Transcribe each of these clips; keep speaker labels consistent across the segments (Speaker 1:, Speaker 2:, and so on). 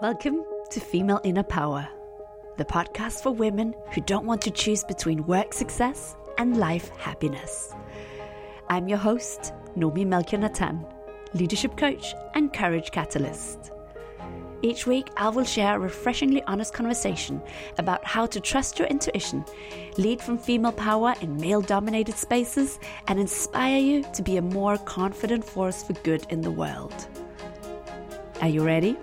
Speaker 1: Welcome to Female Inner Power, the podcast for women who don't want to choose between work success and life happiness. I'm your host, Noomi Melchior Natan, leadership coach and courage catalyst. Each week, I will share a refreshingly honest conversation about how to trust your intuition, lead from female power in male dominated spaces, and inspire you to be a more confident force for good in the world. Are you ready?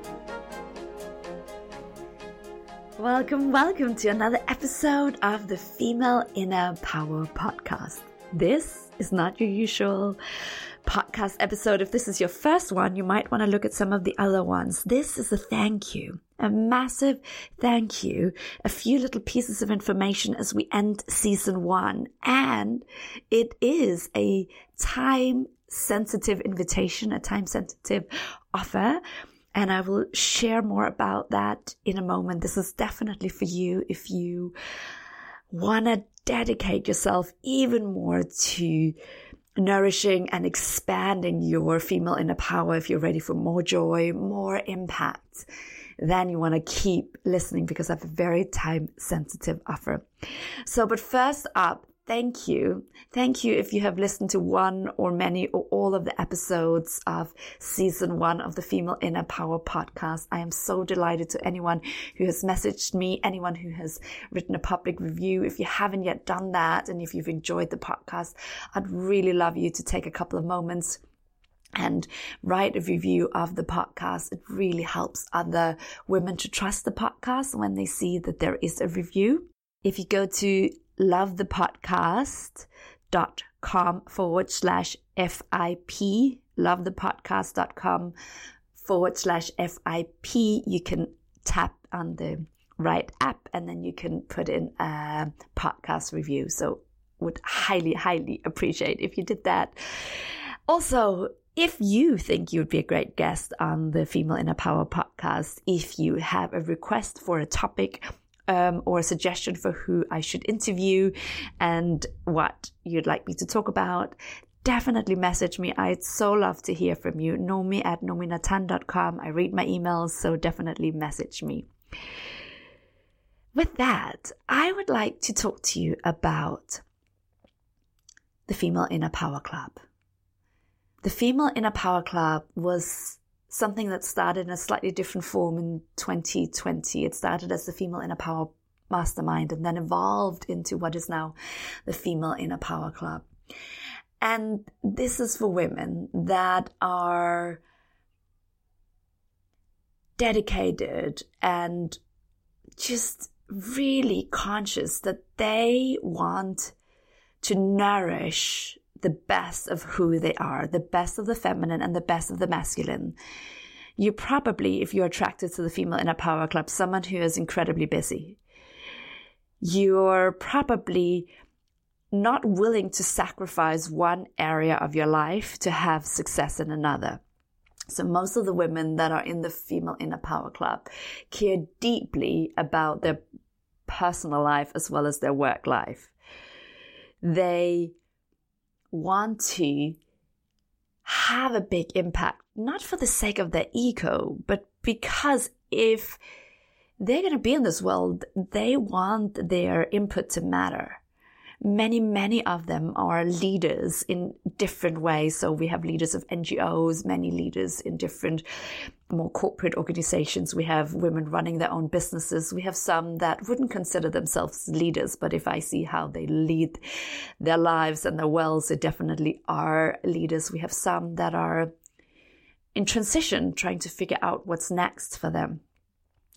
Speaker 1: Welcome, welcome to another episode of the Female Inner Power Podcast. This is not your usual podcast episode. If this is your first one, you might want to look at some of the other ones. This is a thank you, a massive thank you, a few little pieces of information as we end season one. And it is a time sensitive invitation, a time sensitive offer and I will share more about that in a moment. This is definitely for you if you want to dedicate yourself even more to nourishing and expanding your female inner power. If you're ready for more joy, more impact, then you want to keep listening because I have a very time sensitive offer. So, but first up, Thank you. Thank you if you have listened to one or many or all of the episodes of season one of the Female Inner Power podcast. I am so delighted to anyone who has messaged me, anyone who has written a public review. If you haven't yet done that and if you've enjoyed the podcast, I'd really love you to take a couple of moments and write a review of the podcast. It really helps other women to trust the podcast when they see that there is a review. If you go to lovethepodcast.com forward slash FIP, lovethepodcast.com forward slash FIP. You can tap on the right app and then you can put in a podcast review. So would highly, highly appreciate if you did that. Also, if you think you would be a great guest on the Female Inner Power podcast, if you have a request for a topic um, or a suggestion for who I should interview and what you'd like me to talk about, definitely message me. I'd so love to hear from you. Noomi at noominatan.com. I read my emails, so definitely message me. With that, I would like to talk to you about the Female Inner Power Club. The Female Inner Power Club was something that started in a slightly different form in 2020. It started as the Female Inner Power Mastermind and then evolved into what is now the Female Inner Power Club. And this is for women that are dedicated and just really conscious that they want to nourish the best of who they are, the best of the feminine and the best of the masculine. You probably, if you're attracted to the female inner power club, someone who is incredibly busy. You're probably not willing to sacrifice one area of your life to have success in another. So most of the women that are in the female inner power club care deeply about their personal life as well as their work life. They want to have a big impact, not for the sake of their ego, but because if they're going to be in this world, they want their input to matter many, many of them are leaders in different ways. So we have leaders of NGOs, many leaders in different more corporate organizations. We have women running their own businesses. We have some that wouldn't consider themselves leaders, but if I see how they lead their lives and their wells, they definitely are leaders. We have some that are in transition, trying to figure out what's next for them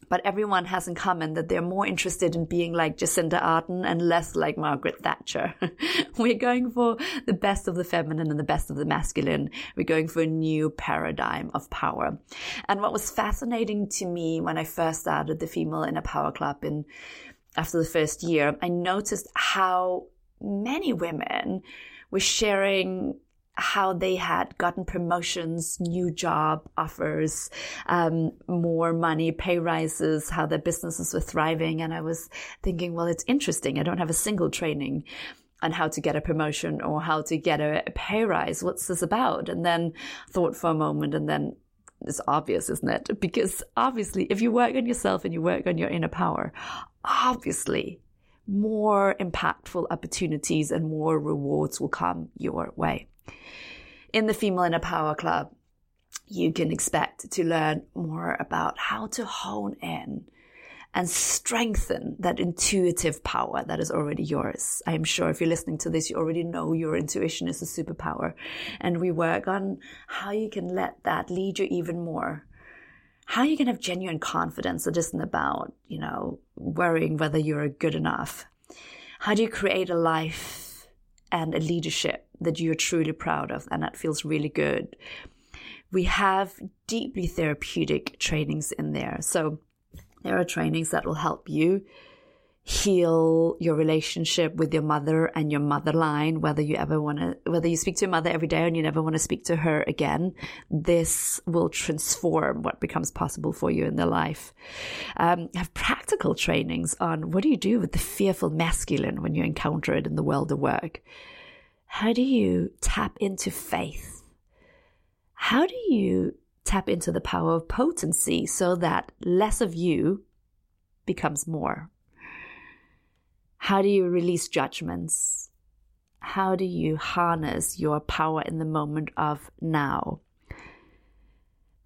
Speaker 1: but everyone has in common that they're more interested in being like Jacinda Ardern and less like Margaret Thatcher. We're going for the best of the feminine and the best of the masculine. We're going for a new paradigm of power. And what was fascinating to me when I first started the Female Inner Power Club in after the first year, I noticed how many women were sharing how they had gotten promotions, new job offers, um, more money, pay rises, how their businesses were thriving. And I was thinking, well, it's interesting. I don't have a single training on how to get a promotion or how to get a, pay rise. What's this about? And then thought for a moment and then it's obvious, isn't it? Because obviously, if you work on yourself and you work on your inner power, obviously more impactful opportunities and more rewards will come your way. In the Female Inner Power Club, you can expect to learn more about how to hone in and strengthen that intuitive power that is already yours. I am sure if you're listening to this, you already know your intuition is a superpower. And we work on how you can let that lead you even more. How you can have genuine confidence that isn't about, you know, worrying whether you're good enough. How do you create a life and a leadership that you're truly proud of and that feels really good? We have deeply therapeutic trainings in there. So there are trainings that will help you heal your relationship with your mother and your mother line, whether you ever want to, whether you speak to your mother every day and you never want to speak to her again, this will transform what becomes possible for you in their life. Um, have practical trainings on what do you do with the fearful masculine when you encounter it in the world of work? How do you tap into faith? How do you tap into the power of potency so that less of you becomes more? How do you release judgments? How do you harness your power in the moment of now?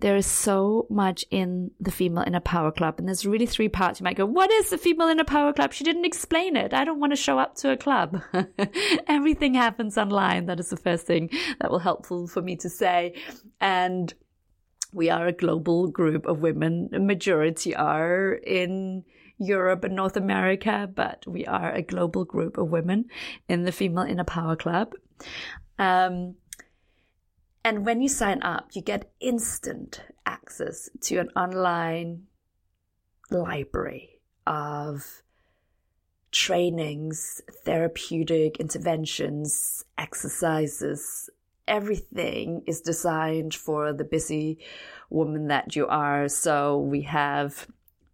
Speaker 1: There is so much in the Female Inner Power Club, and there's really three parts. You might go, What is the Female Inner Power Club? She didn't explain it. I don't want to show up to a club. Everything happens online. That is the first thing that will helpful for me to say. And we are a global group of women. A majority are in Europe and North America, but we are a global group of women in the Female Inner Power Club. Um, and when you sign up, you get instant access to an online library of trainings, therapeutic interventions, exercises, everything is designed for the busy woman that you are. So we have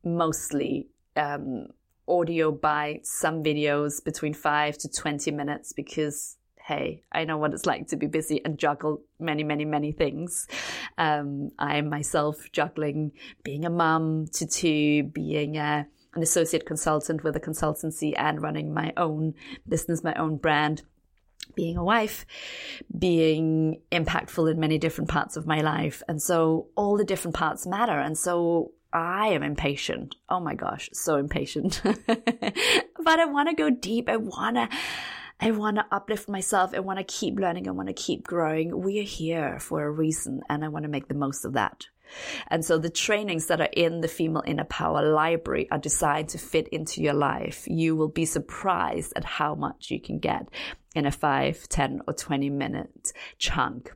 Speaker 1: mostly um, audio bites, some videos between five to 20 minutes because hey, I know what it's like to be busy and juggle many, many, many things. Um, I am myself juggling being a mum to two, being a, an associate consultant with a consultancy and running my own business, my own brand being a wife, being impactful in many different parts of my life. And so all the different parts matter. And so I am impatient. Oh my gosh, so impatient. but I want to go deep. I want to. I want to uplift myself. I want to keep learning. I want to keep growing. We are here for a reason, and I want to make the most of that. And so the trainings that are in the Female Inner Power Library are designed to fit into your life. You will be surprised at how much you can get in a 5, 10, or 20 minute chunk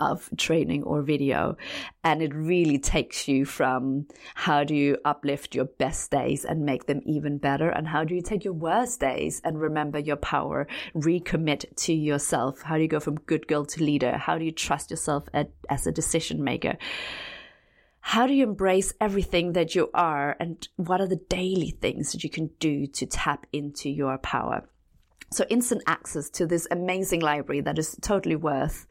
Speaker 1: of training or video. And it really takes you from how do you uplift your best days and make them even better? And how do you take your worst days and remember your power, recommit to yourself? How do you go from good girl to leader? How do you trust yourself at, as a decision maker? How do you embrace everything that you are? And what are the daily things that you can do to tap into your power? So instant access to this amazing library that is totally worth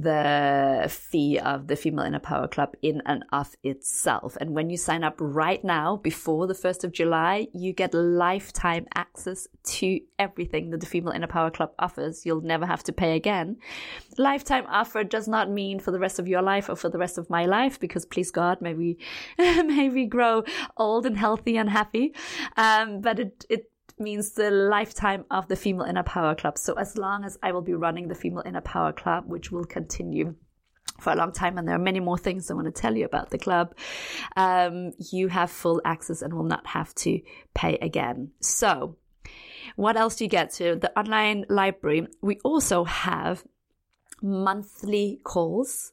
Speaker 1: the fee of the Female Inner Power Club in and of itself. And when you sign up right now, before the 1st of July, you get lifetime access to everything that the Female Inner Power Club offers. You'll never have to pay again. Lifetime offer does not mean for the rest of your life or for the rest of my life, because please God, may we, may we grow old and healthy and happy. Um, but it, it means the lifetime of the Female Inner Power Club. So as long as I will be running the Female Inner Power Club, which will continue for a long time, and there are many more things I want to tell you about the club. Um, you have full access and will not have to pay again. So, what else do you get to the online library? We also have monthly calls,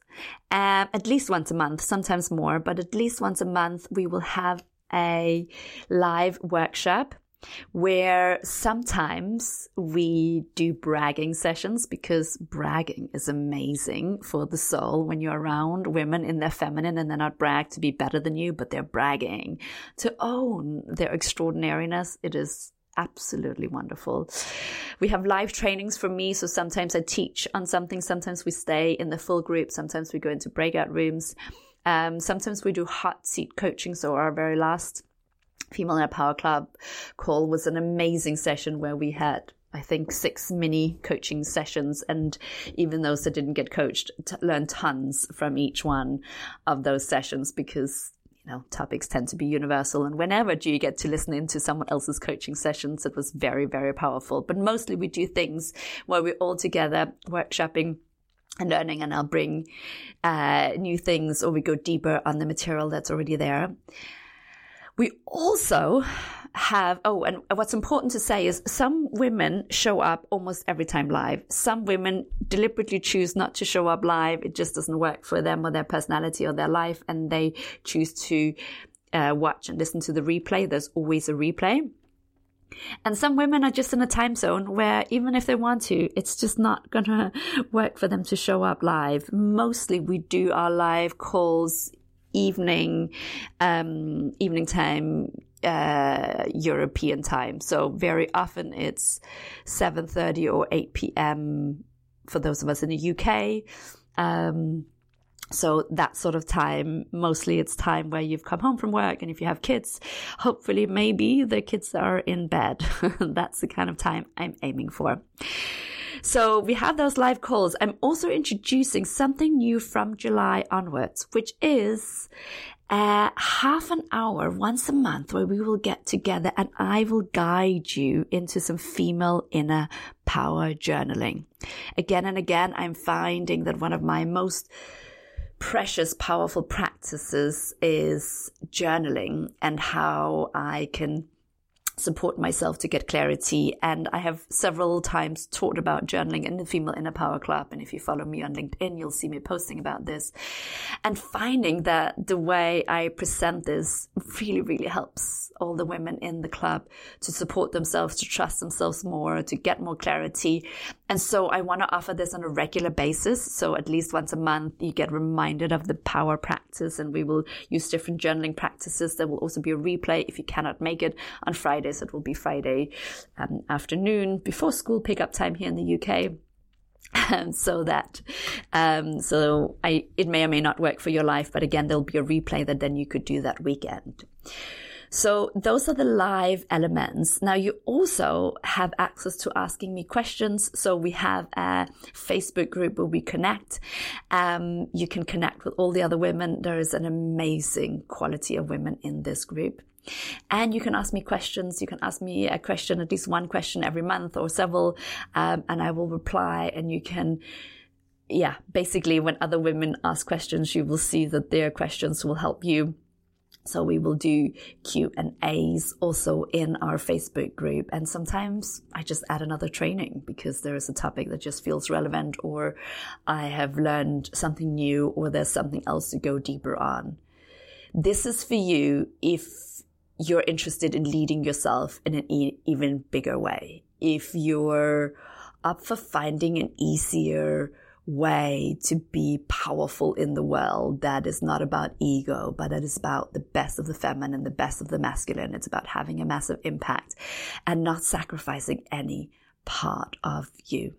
Speaker 1: um, at least once a month, sometimes more, but at least once a month, we will have a live workshop where sometimes we do bragging sessions because bragging is amazing for the soul when you're around women in their feminine and they're not brag to be better than you, but they're bragging to own their extraordinariness. It is absolutely wonderful. We have live trainings from me. So sometimes I teach on something. Sometimes we stay in the full group. Sometimes we go into breakout rooms. Um, sometimes we do hot seat coaching. So our very last Female Inner Power Club call was an amazing session where we had I think six mini coaching sessions, and even those that didn't get coached t- learned tons from each one of those sessions because you know topics tend to be universal. And whenever do you get to listen into someone else's coaching sessions, it was very very powerful. But mostly we do things where we're all together workshopping and learning and I'll bring uh, new things or we go deeper on the material that's already there. We also have, oh, and what's important to say is some women show up almost every time live. Some women deliberately choose not to show up live. It just doesn't work for them or their personality or their life. And they choose to uh, watch and listen to the replay. There's always a replay. And some women are just in a time zone where even if they want to, it's just not gonna work for them to show up live. Mostly we do our live calls evening, um, evening time, uh, European time. So very often it's 7.30 or 8 p.m. for those of us in the UK. Um, so that sort of time, mostly it's time where you've come home from work. And if you have kids, hopefully maybe the kids are in bed. That's the kind of time I'm aiming for. So we have those live calls. I'm also introducing something new from July onwards, which is a half an hour once a month where we will get together and I will guide you into some female inner power journaling. Again and again, I'm finding that one of my most precious, powerful practices is journaling and how I can support myself to get clarity. And I have several times talked about journaling in the Female Inner Power Club. And if you follow me on LinkedIn, you'll see me posting about this. And finding that the way I present this really, really helps all the women in the club to support themselves, to trust themselves more, to get more clarity. And so I want to offer this on a regular basis. So at least once a month, you get reminded of the power practice and we will use different journaling practices. There will also be a replay if you cannot make it on Fridays. It will be Friday um, afternoon before school pickup time here in the UK. So that um, so I it may or may not work for your life, but again there'll be a replay that then you could do that weekend. So those are the live elements. Now you also have access to asking me questions. So we have a Facebook group where we connect. Um, you can connect with all the other women. There is an amazing quality of women in this group. And you can ask me questions. You can ask me a question, at least one question every month or several, um, and I will reply. And you can, yeah, basically, when other women ask questions, you will see that their questions will help you. So we will do Q and A's also in our Facebook group. And sometimes I just add another training because there is a topic that just feels relevant or I have learned something new or there's something else to go deeper on. This is for you if you're interested in leading yourself in an e- even bigger way, if you're up for finding an easier way to be powerful in the world that is not about ego, but that is about the best of the feminine, the best of the masculine. It's about having a massive impact and not sacrificing any part of you.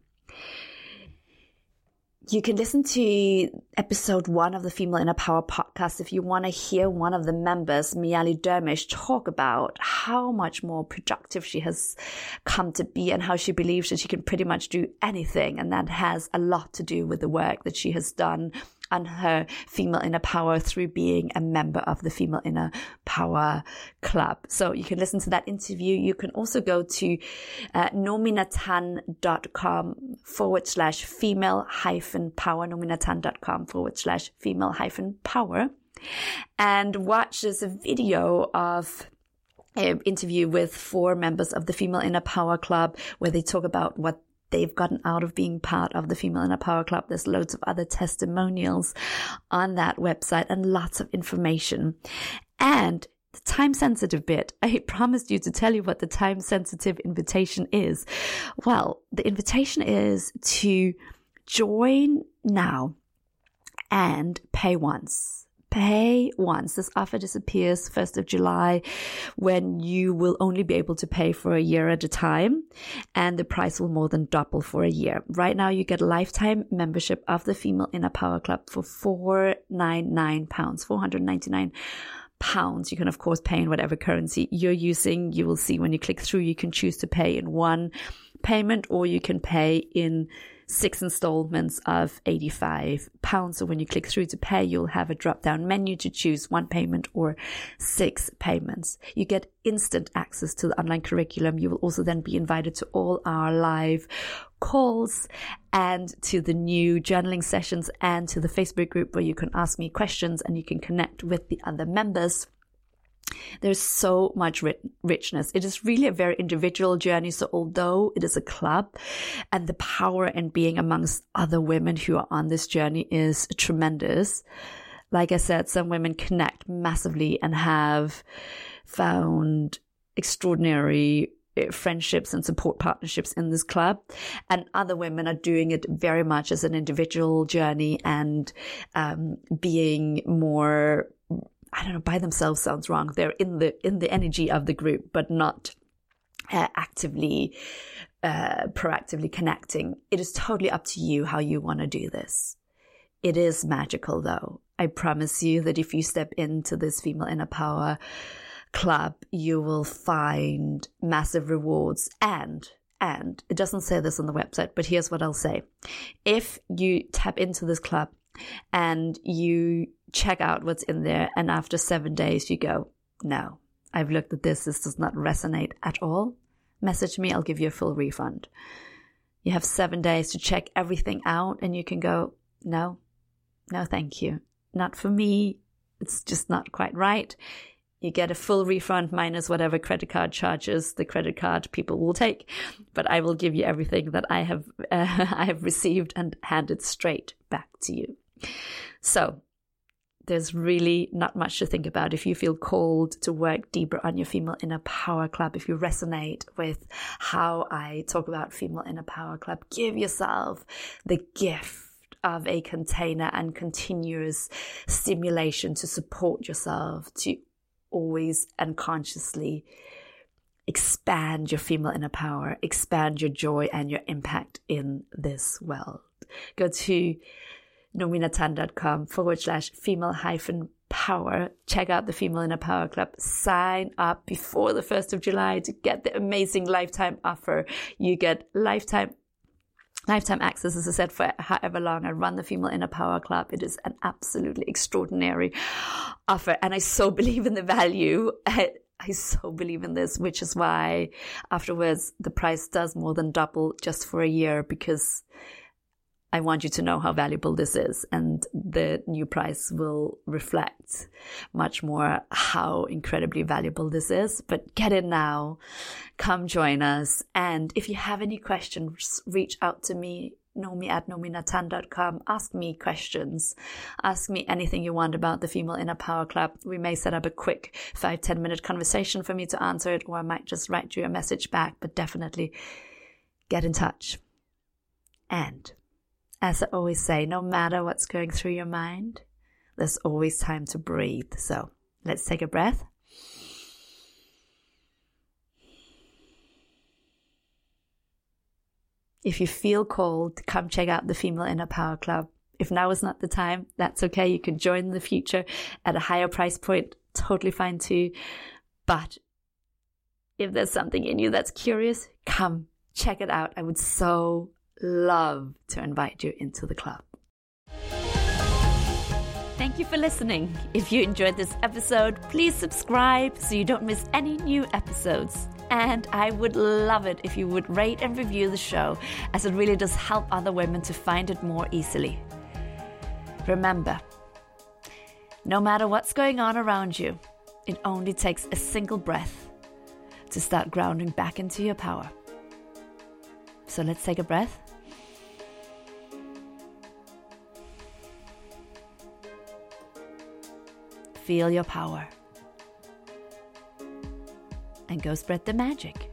Speaker 1: You can listen to episode one of the Female Inner Power podcast if you want to hear one of the members, Miali Dermish, talk about how much more productive she has come to be and how she believes that she can pretty much do anything. And that has a lot to do with the work that she has done and her female inner power through being a member of the Female Inner Power Club. So you can listen to that interview. You can also go to uh, noominatan.com forward slash female hyphen power, noominatan.com forward slash female hyphen power, and watch this video of an interview with four members of the Female Inner Power Club where they talk about what they've gotten out of being part of the Female Inner Power Club. There's loads of other testimonials on that website and lots of information. And the time sensitive bit, I promised you to tell you what the time sensitive invitation is. Well, the invitation is to join now and pay once pay once. This offer disappears 1st of July when you will only be able to pay for a year at a time and the price will more than double for a year. Right now you get a lifetime membership of the Female Inner Power Club for 499 pounds, 499 pounds. You can of course pay in whatever currency you're using. You will see when you click through, you can choose to pay in one payment or you can pay in six installments of 85 pounds. So when you click through to pay, you'll have a drop down menu to choose one payment or six payments. You get instant access to the online curriculum. You will also then be invited to all our live calls and to the new journaling sessions and to the Facebook group where you can ask me questions and you can connect with the other members. There's so much richness. It is really a very individual journey. So although it is a club and the power in being amongst other women who are on this journey is tremendous. Like I said, some women connect massively and have found extraordinary eh, friendships and support partnerships in this club. And other women are doing it very much as an individual journey and um, being more I don't know, by themselves sounds wrong. They're in the, in the energy of the group, but not uh, actively, uh, proactively connecting. It is totally up to you how you want to do this. It is magical though. I promise you that if you step into this female inner power club, you will find massive rewards and and it doesn't say this on the website, but here's what I'll say. If you tap into this club and you check out what's in there. And after seven days, you go, no, I've looked at this. This does not resonate at all. Message me. I'll give you a full refund. You have seven days to check everything out and you can go, no, no, thank you. Not for me. It's just not quite right. You get a full refund minus whatever credit card charges the credit card people will take, but I will give you everything that I have uh, I have received and handed straight back to you. So there's really not much to think about. If you feel called to work deeper on your female inner power club, if you resonate with how I talk about female inner power club, give yourself the gift of a container and continuous stimulation to support yourself to always and consciously expand your female inner power, expand your joy and your impact in this world. Go to noominatan.com forward slash female hyphen power. Check out the Female Inner Power Club. Sign up before the 1st of July to get the amazing lifetime offer. You get lifetime lifetime access, as I said, for however long I run the Female Inner Power Club. It is an absolutely extraordinary offer. And I so believe in the value. I, I so believe in this, which is why afterwards the price does more than double just for a year because I want you to know how valuable this is. And the new price will reflect much more how incredibly valuable this is. But get in now. Come join us. And if you have any questions, reach out to me. Noomi at noominatan.com. Ask me questions. Ask me anything you want about the Female Inner Power Club. We may set up a quick five ten minute conversation for me to answer it, or I might just write you a message back, but definitely get in touch. And as I always say, no matter what's going through your mind, there's always time to breathe. So let's take a breath. If you feel called, come check out the Female Inner Power Club. If now is not the time, that's okay. You can join in the future at a higher price point. Totally fine too. But if there's something in you that's curious, come check it out. I would so love to invite you into the club. Thank you for listening. If you enjoyed this episode, please subscribe so you don't miss any new episodes. And I would love it if you would rate and review the show, as it really does help other women to find it more easily. Remember, no matter what's going on around you, it only takes a single breath to start grounding back into your power. So let's take a breath. Feel your power. And go spread the magic.